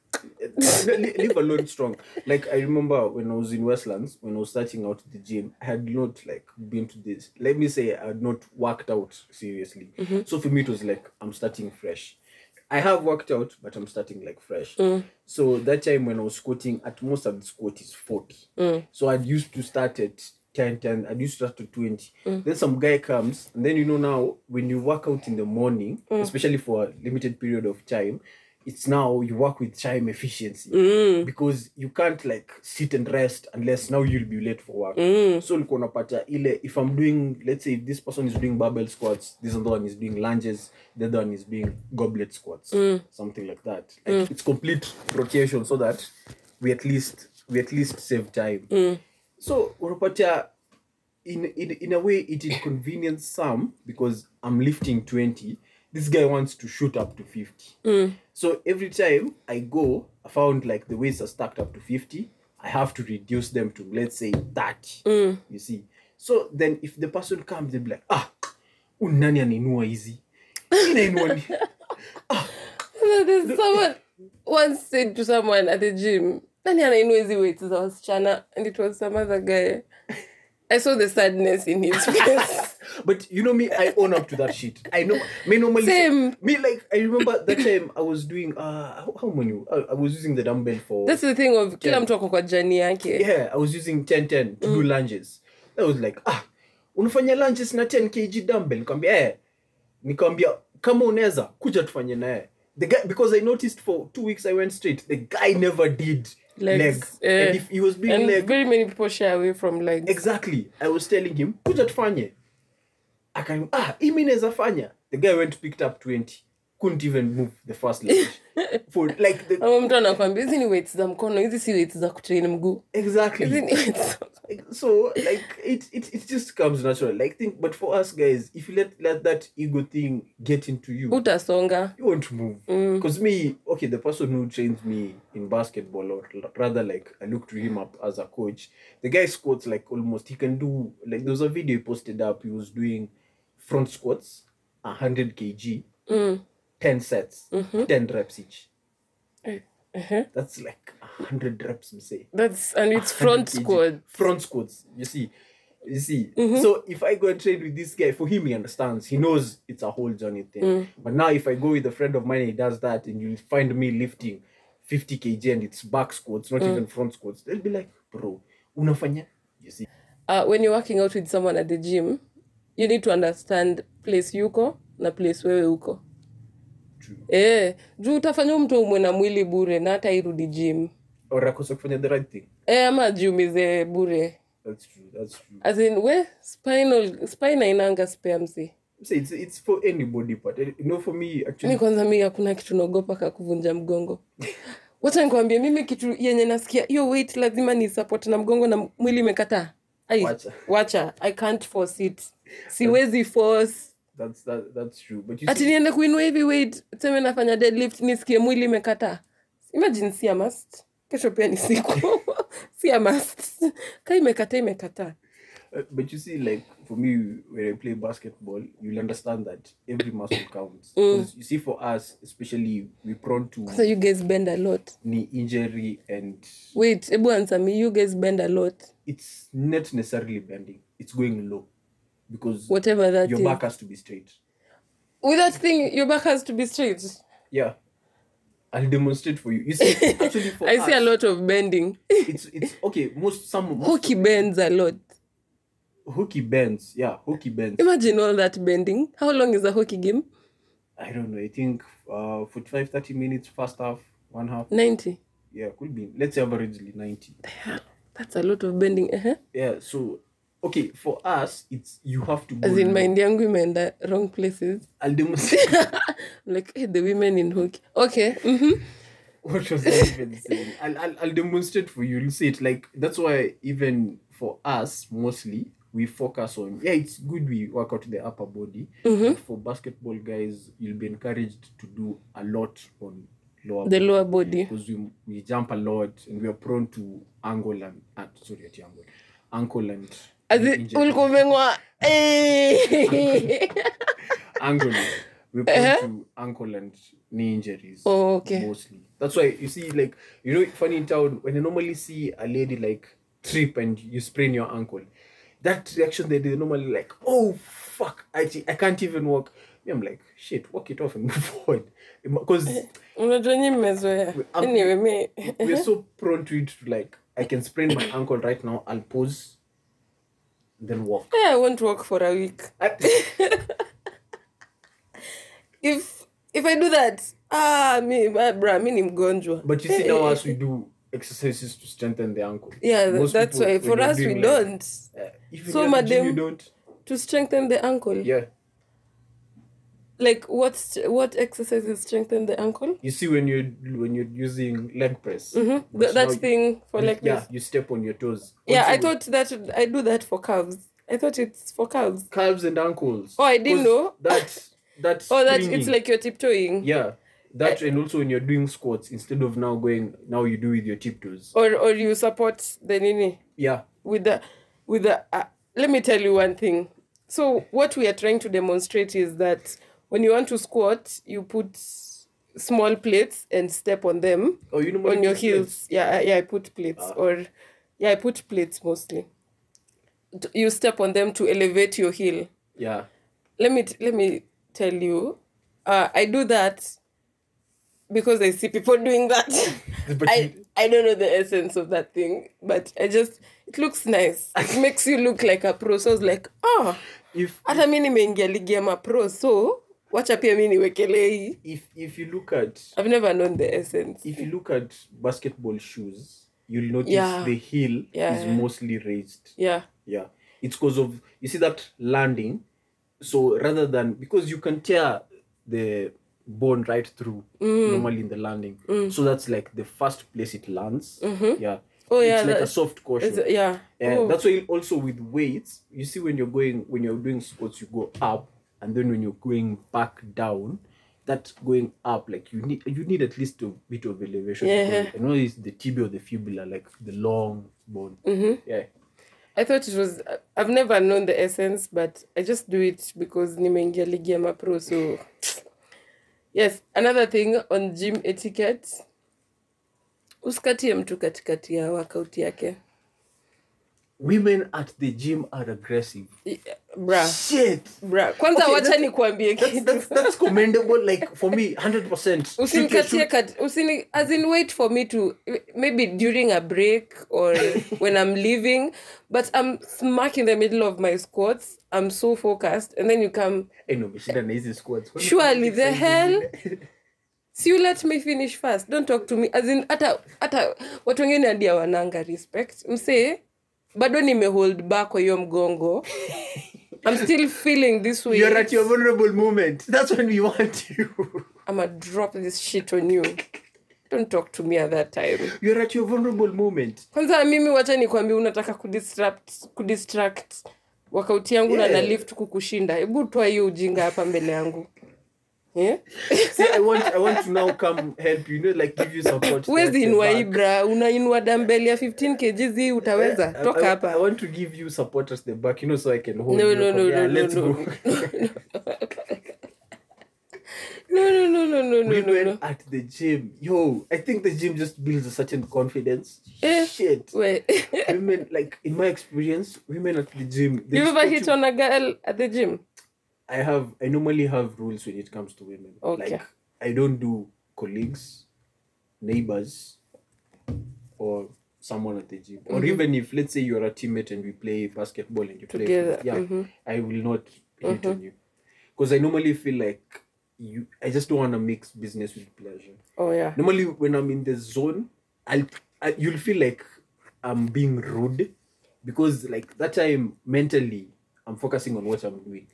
leave alone strong. Like I remember when I was in Westlands, when I was starting out the gym, I had not like been to this. Let me say I had not worked out seriously. Mm-hmm. So for me, it was like I'm starting fresh. I have worked out, but I'm starting like fresh. Mm. So that time when I was squatting, at most of the squat is 40. Mm. So I'd used to start at 10, 10. I'd used to start to 20. Mm. Then some guy comes, and then you know now when you work out in the morning, especially for a limited period of time, it's now you work with time efficiency because you can't like sit and rest unless now you'll be late for work. So ulikuwa unapata ile if I'm doing let's say if this person is doing barbell squats, this other one is doing lunges, the other one is doing goblet squats, something like that. Like it's complete rotation so that we at least we at least save time. So unapata in, in in a way it inconvenience some because I'm lifting 20. This guy wants to shoot up to 50. Mm. So every time I go, I found like the weights are stacked up to 50. I have to reduce them to let's say 30. Mm. You see. So then if the person comes, they'll be like, ah, unani nani anainua hizi? Hii nainua ni- [laughs] ah. There's someone once said to someone at the gym, nani anainua hizi weights za wasichana? And it was some other guy. I saw the sadness in his [laughs] face. But you know me, I own up to that shit. I know. Me normally Same. Me like I remember that time I was doing uh how, many I, I was using the dumbbell for That's the thing of kila mtu ako kwa jani yake. yeah I was using 10 10 to do lunges. That was like ah unafanya lunges na 10 kg dumbbell nikamwambia eh nikamwambia kama unaweza kuja tufanye naye. The guy because I noticed for 2 weeks I went straight. The guy never did Legs. leg. Uh, And if he was doing And leg very many people shy away from legs. Exactly. I was telling him, kuja tufanye. Aka ah, hii mimi naweza fanya. The guy went picked up 20. Couldn't even move the first leg. [laughs] For like the Ama mtu anakwambia hizi ni weights za mkono, hizi si weights za kutrain mguu. Hizi exactly. ni weights. So like it, it it just comes natural. Like think but for us guys, if you let let that ego thing get into you, Utasonga. you won't move. Because me, okay, the person who trains me in basketball, or rather, like I look to him up as a coach. The guy squats like almost he can do like there was a video he posted up. He was doing front squats, hundred kg, mm. ten sets, mm-hmm. ten reps each. Eh, uh-huh. That's like hundred reps, me say. That's and it's front kg. squat. Front squats. You see. You see. Mm-hmm. So if I go and train with this guy, for him he understands. He knows it's a whole journey thing. Mm. But now if I go with a friend of mine he does that and you find me lifting 50 kg and it's back squats, not mm. even front squats, they'll be like, bro, unafanya? You see. uh, when you're working out with someone at the gym you need to understand place yuko na place wewe uko True. eh, juu utafanya mtu umwe na mwili bure na hata irudi gym kufanya the right thing. eh, ama jiumize bure That's true. That's true. as in we spinal spine ainanga spare msi it's it's for anybody, but you know, for me mi kwanza mi hakuna kitu naogopa ka kuvunja mgongo [laughs] wacha nikwambie mimi kitu yenye nasikia hiyo weight lazima ni support na mgongo na mwili imekataa Ai, Wacha. wacha. I can't force it. Siwezi force. that's that that's true. But you ati niende kuinua hivi weight seme nafanya deadlift nisikie mwili imekataa imagine si a must. Kesho pia ni siku. [laughs] Si a must. Ka imekataa imekataa Uh, but you see, like for me, when I play basketball, you'll understand that every muscle counts. Mm. you see, for us, especially, we're prone to so you guys bend a lot. knee injury, and wait ebu answer me. You guys bend a lot it's not necessarily bending; it's going low because whatever that your is. back has to be straight. with that thing your back has to be straight Yeah, I'll demonstrate for you. You see, [laughs] actually, for i us, see a lot of bending [laughs] it's it's okay. Most some most hockey bends a lot hooky bends. Yeah, hooky bends. imagine all that bending how long is a hockey game I don't know. I think uh, 45, 30 minutes, first half, one half. 90 Yeah, could be. Let's say averagely 90. That's a lot of bending uh-huh. Yeah, so okay, for us, it's you have to as in low. young women imeenda wrong places I'll demonstrate. [laughs] Like hey, the women in hockey okay mm-hmm. what was I even saying? [laughs] I'll, I'll, I'll demonstrate for you. You'll see it. Like, that's why, even for us, mostly, we focus on, yeah, it's good we work out the upper body. But for basketball guys, you'll be encouraged to do a lot on lower the lower body because we, we jump a lot and we are prone to angle and, uh, sorry, at angle, ankle and as knee in injury. ulikuwa umeng'oa Eh. angle. We're prone to ankle and knee injuries. Oh, okay. Mostly. That's why you see, like, you know, funny in town when you normally see a lady like trip and you sprain your ankle, that reaction that they normally like, oh fuck, I I can't even walk. Me, I'm like, shit, walk it off and [laughs] move on, because unajua nyi mmezoea I'm- anyway me we're so prone to it. To like, I can sprain my ankle right now. I'll pause, then walk. Yeah, I won't walk for a week. [laughs] If if I do that, ah, me, my bra, me ni mgonjwa. But you see now as we do exercises to strengthen the ankle. Yeah, Most that's people, why for us we like, don't. uh, So, you madam- don't. To strengthen the ankle. Yeah, Like what's what exercises strengthen the ankle? you see when you're when you're using leg press. Mm-hmm. Th- that thing for you, like yeah, you step on your toes. Yeah, I thought that I do that for calves. I thought it's for calves. calves and ankles. Oh, I didn't know. that. that [laughs] Oh, that springing. it's like you're tiptoeing. yeah. That and also when you're doing squats instead of now going now you do with your tiptoes. Or or you support the nini Yeah, with the with the. Uh, let me tell you one thing. So what we are trying to demonstrate is that when you want to squat, you put small plates and step on them Oh, you know on your heels. Yeah, I- yeah, I put plates Ah. or yeah, I put plates mostly. You step on them to elevate your heel. Yeah, Let me t- let me tell you, uh, I do that because I see people [laughs] doing that. I I don't know the essence of that thing, but I just it looks nice. It [laughs] makes you look like a pro. So I was like, oh, if hata mi nimeingia ligi ya mapro, so wacha pia mi niwekelee hii. if if you look at I've never known the essence. if you look at basketball shoes, you'll notice Yeah. the heel Yeah, is yeah. mostly raised. Yeah. Yeah, it's because of you see that landing. So rather than because you can tear the bone right through Mm. normally in the landing, so that's like the first place it lands. Yeah. Oh, yeah, It's like a soft cushion. Yeah. Yeah, Oh. that's why also with weights, you see when you're going when you're doing squats, you go up, and then when you're going back down, that going up like you need you need at least a bit of elevation. Yeah. I know it's the tibia or the fibula, like the long bone. Mm-hmm. Yeah. I thought it was. I've never known the essence, but I just do it because nimeingia ligi ya mapro. So, yes, another thing on gym etiquette, usikatie mtu katikati ya workout yake. Women at the gym are aggressive. Shit. bra. Kwanza Okay, wacha nikuambie That's, kitu. that's, that's commendable. Like for me, hundred percent. [laughs] usinikatie kat usini as in wait for me to maybe during a break or [laughs] when i'm leaving but i'm smack in the middle of my squats i'm so focused and then you come Hey, no. Surely, the hell? [laughs] so you let me finish first don't talk to me as in hata hata watu wengine hadi wananga respect msee bado nimehold back kwa hiyo mgongo i'm still feeling this way You're at your vulnerable moment. That's when we want you. i'ma drop this shit on you don't talk to me at that time You're at your vulnerable moment. kwanza mimi wacha nikwambie unataka kudistract kudistract wakauti yangu na Yeah. na lift kukushinda hebu toa hiyo ujinga hapa mbele yangu yeah? [laughs] See, I want, I want to now come help you, you know, like give you support. huwezi inua back. ibra unainua dambeli ya 15 kgs hii utaweza I- toka I, I want to give you support at the back, you know, so I can hold No, you. no, no, yeah, no, let's no, go. [laughs] no no no no no no no Women no at the gym, yo, I think the gym just builds a certain confidence. Eh. Shit, wait women like in my experience, women at the gym. you ever hit to- on a girl at the gym I have. I normally have rules when it comes to women. Okay. Like I don't do colleagues, neighbors, or someone at the gym. Or Mm-hmm. even if let's say you're a teammate and we play basketball and you Together, play, yeah, mhm. I will not hit on you because I normally feel like you. I just don't want to mix business with pleasure. oh yeah Normally, when I'm in the zone, I'll I, you'll feel like I'm being rude because like that time mentally I'm focusing on what I'm doing.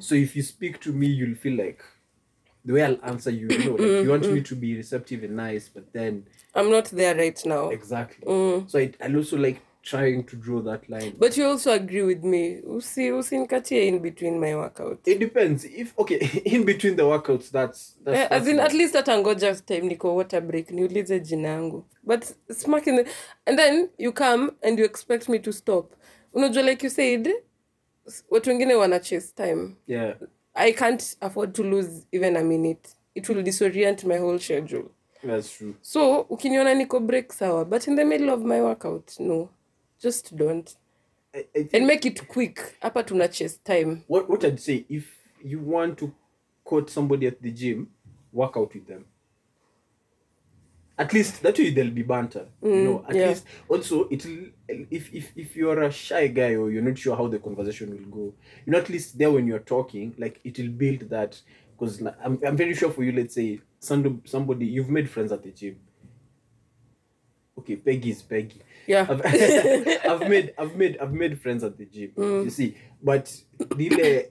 So if you speak to me, you'll feel like the way I'll answer you. You know, like you want me to be receptive and nice, but then i'm not there right now exactly. Mm. So I, I also like trying to draw that line. but you also agree with me usi usinikatie in between my workout it depends. If okay, [laughs] in between the workouts, that's that's. Eh, as in at least hata ngoja time niko water break niulize jina yangu but smack in the, and then you come and you expect me to stop unajua like you said watu wengine wana chase time. Yeah. i can't afford to lose even a minute. It will disorient my whole schedule. That's true. so ukiniona niko break sawa but in the middle of my workout no. Just don't. I, I think and make it quick. Hapa tuna chase time. What what I'd say if you want to quote somebody at the gym, work out with them. At least that way there'll be banter. you mm, know, at yeah. least also it'll if if if you're a shy guy or you're not sure how the conversation will go, you know, at least there when you're talking, like it'll build that because I'm I'm very sure for you, let's say some somebody you've made friends at the gym. Okay, Peggy is Peggy. yeah I've, [laughs] I've made I've made I've made friends at the gym. Mm. You see, but Dile,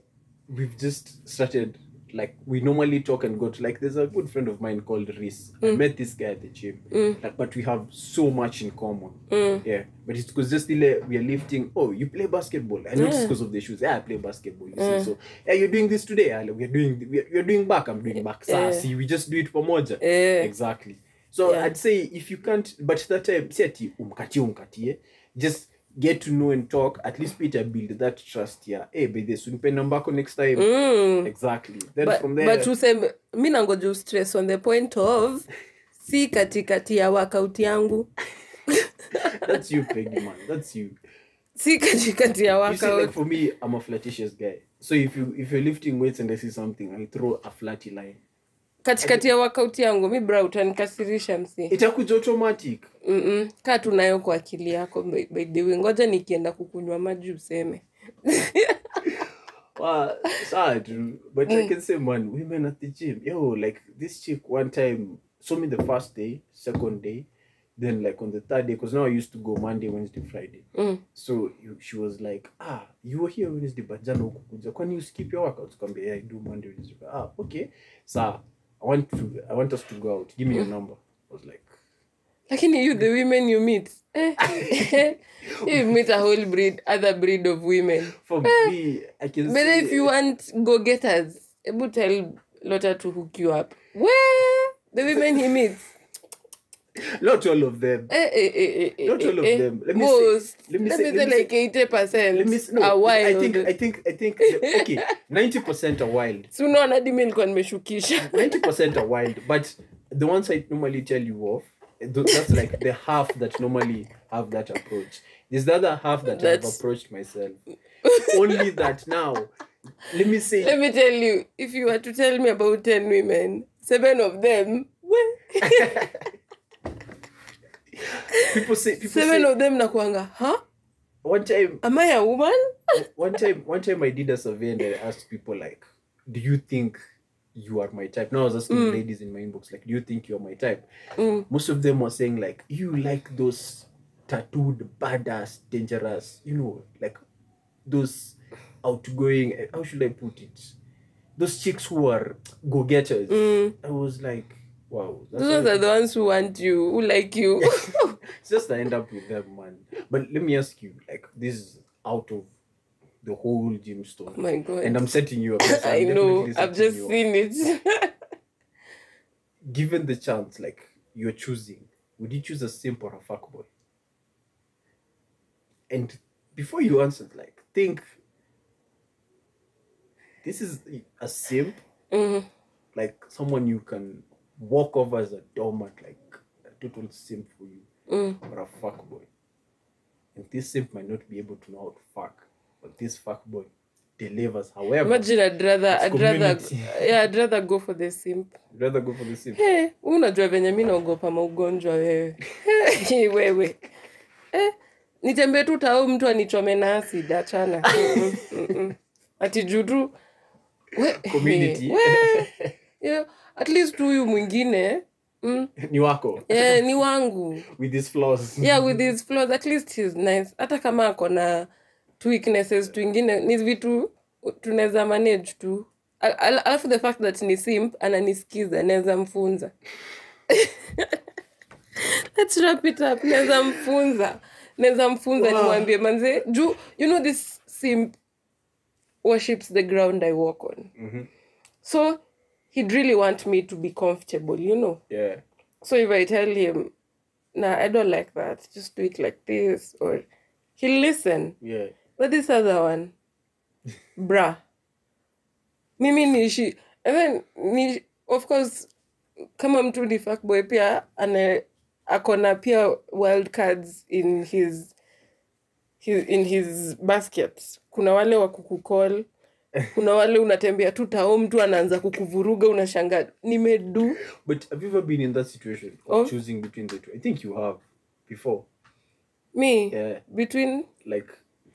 we've just started like we normally talk and go to like there's a good friend of mine called Reese. I met this guy at the gym, like, but we have so much in common. Yeah, but it's because just still we are lifting. Oh, you play basketball? I know Yeah. because of the shoes. Yeah, I play basketball. You see, so yeah, you're doing this today. Ah, We're doing we're, you're doing back. I'm doing back. Yeah. see, we just do it for moja. Yeah. Exactly. So Yeah. I'd say if you can't, but that time, see ati umkatie umkatie, just get to know and talk. At least Peter build that trust here. Hey, by this, unipe namba yako next time. mm. Exactly. Then but, from there, but useme mi nangoja stress on the point of si katikati ya workout yangu [laughs] that's you, Peggy man. That's you. si katikati ya You see, like for me, I'm a flirtatious guy. So if you if you're lifting weights and I see something, I throw a flatty line. Katikati ya workout yangu mi bra utanikasirisha msi Itakuja automatic. Mm-mm. kaa tunayo kwa akili yako by, by the way ngoja nikienda kukunywa maji useme [laughs] Wow, sad, but I can say, man, women at the gym, yo, like this chick one time saw me the first day, second day, then like on the third day, because now I used to go Monday, Wednesday, Friday. Mm. So you, she was like, ah, you were here Wednesday, but jana hukukuja. Kwani you skip your workout? Kwambia, yeah, I do Monday, Wednesday. Ah, okay. So I want to, I want us to go out. Give me your number. I was like, lakini you the women you meet. Eh? eh, eh. [laughs] you meet a whole breed other breed of women. For eh. me, I can but if you want go getters able tell Lotta to hook you up. Where? The women he meets [laughs] not all of them. eh, eh, eh, eh, Not all of eh, eh, them. Let me most say- let me let say- me let say me say- like 80 percent Let me s- no, are wild I think I think I think okay, [laughs] ninety percent are wild. si unaona hadi mi nilikuwa nimeshukisha [laughs] Ninety percent are wild, but the ones I normally tell you of, th- that's like the half that normally have that approach. There's the other half that I've approached myself. Only that now. Let me say let me tell you if you were to tell me about 10 women seven of them well, people say people seven say of them nakwanga huh one time am i a woman [laughs] one time one time I did a survey and I asked people like, do you think you are my type? Now I was asking ladies in my inbox, like, do you think you're my type? Mm. Most of them were saying like, you like those tattooed, badass, dangerous, you know, like those outgoing. eh, How should I put it? Those chicks who are go-getters. Mm. I was like, wow. those are the ones who want you who like you [laughs] it's [laughs] just I end up with them, man. But let me ask you, like, this is out of the whole gym story. oh my god and I'm setting you up. yes, [laughs] i know i've just seen it Given the chance, like you're choosing, would you choose a simp or a fuckboy? And before you answer, like think, this is a simp, Mhm. like someone you can walk over as a doormat, like a total simp for you, Mm. or a fuckboy. And this simp might not be able to know how to fuck, but this fuckboy delivers. However, imagine i'd rather i'd rather [laughs] yeah i'd rather go for the simp I'd rather go for the simp. hey, unajua venye mi naogopa maugonjwa wewe Hey, [laughs] wewe eh, nitembee tu tao mtu anichome na acid achana [laughs] ati juu tu we- Community. we, at least huyu mwingine. Mm, [laughs] ni wako. Yeah, ni wangu. [laughs] With his flaws. Yeah with his flaws. At least he's nice. Hata kama ako na tu weaknesses twingine ni vitu tunaweza manage tu. Al- al- alafu the fact that ni simp ananisikiza naweza mfunza. [laughs] Let's wrap it up. Naweza mfunza. Naweza mfunza Wow. nimwambie manze juu you know this simp worships the ground i walk on. Mhm. so he'd really want me to be comfortable you know yeah so if I tell him, nah, I don't like that, just do it like this, or he'll listen. yeah But this other one, bruh. Mimi nishi, and then nishi, of course kama mtu ni fuckboy pia ana akona pia wild cards in his, his in his basket kuna wale wa kukukol kuna wale unatembea tu tao mtu anaanza kukuvuruga unashanga nimedu But have you ever been in that situation of Oh. choosing between the two? I think you have before. me Yeah. between Like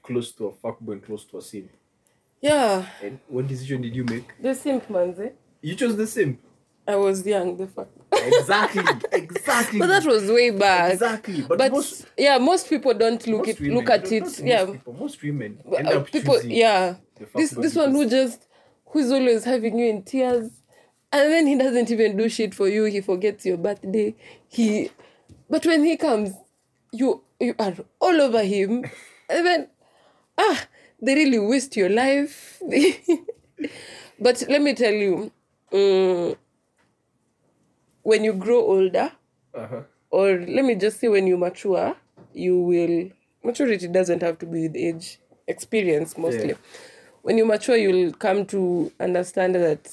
close to a fuckboy and close to a simp. yeah And what decision did you make? the simp manze You chose the simp. i was young the fuck Exactly. [laughs] exactly. but that was way back exactly. But, but most, yeah most people don't look it women, look at it yeah people, most women end uh, up people choosing yeah this this one who just who's always having you in tears and then he doesn't even do shit for you he forgets your birthday he but when he comes you you are all over him and then ah they really waste your life [laughs] but let me tell you mm, when you grow older Uh-huh. or let me just say when you mature you will maturity doesn't have to be with age experience mostly Yeah. When you mature you'll come to understand that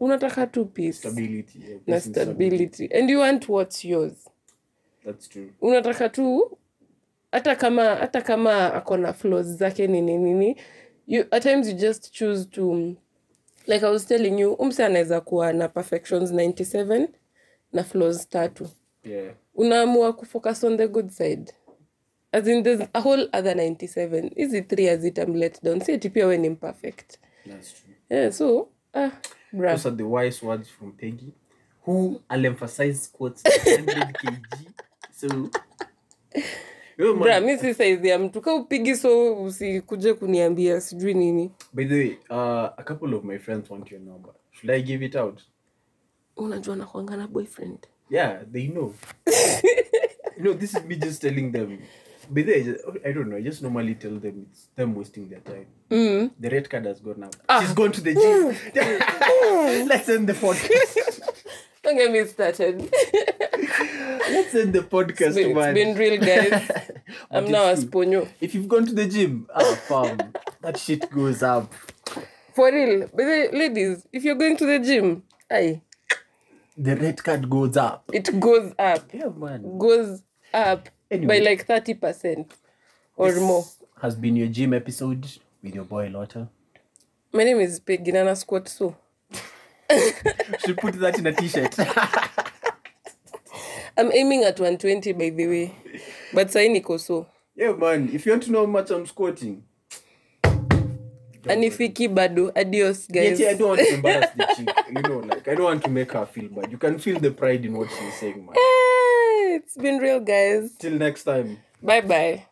unataka tu peace Stability. Yeah, na peace and stability and you want what's yours That's true. unataka tu hata kama hata kama akona flaws zake nini nini you, at times you just choose to like i was telling you umse anaweza kuwa na perfections 97 na flaws tatu Yeah. unaamua kufocus on the good side as in there's a whole other 97 hizi three azitamlet down si ati pia we ni true. yeah, so ah, Those are the wise words from Peggy, who I'll emphasize quotes 100 kg. So, bra mi si saizi ya mtu ka upigi so usikuje kuniambia sijui nini by the way, uh, a couple of my friends want your number. Should I give it out? unajua nakwanga na boyfriend Yeah, they know. [laughs] you know, this is me just telling them. But they, just, I don't know. I just normally tell them it's them wasting their time. mm. The red card has gone out. She's gone to the gym. Let's end the podcast. [laughs] don't get me started [laughs] Let's end the podcast, it's man. been real guys [laughs] i'm now a it's sponyo If you've gone to the gym, ah, fam, that shit goes up. for real but the ladies if you're going to the gym aye, The red card goes up. it goes up Yeah, man. goes up Anyway. by like 30% or more Has been your gym episode with your boy Lotta. my name is peginana squat so [laughs] Should put that in a t-shirt. [laughs] i'm aiming at 120 by the way but sai niko so yeah, man. If you want to know how much I'm squatting, anifiki bado adios guys yeah, I don't want to [laughs] embarrass the chick. You know, like I don't want to make her feel bad. You can feel the pride in what she's saying, man. It's been real guys Till next time. bye bye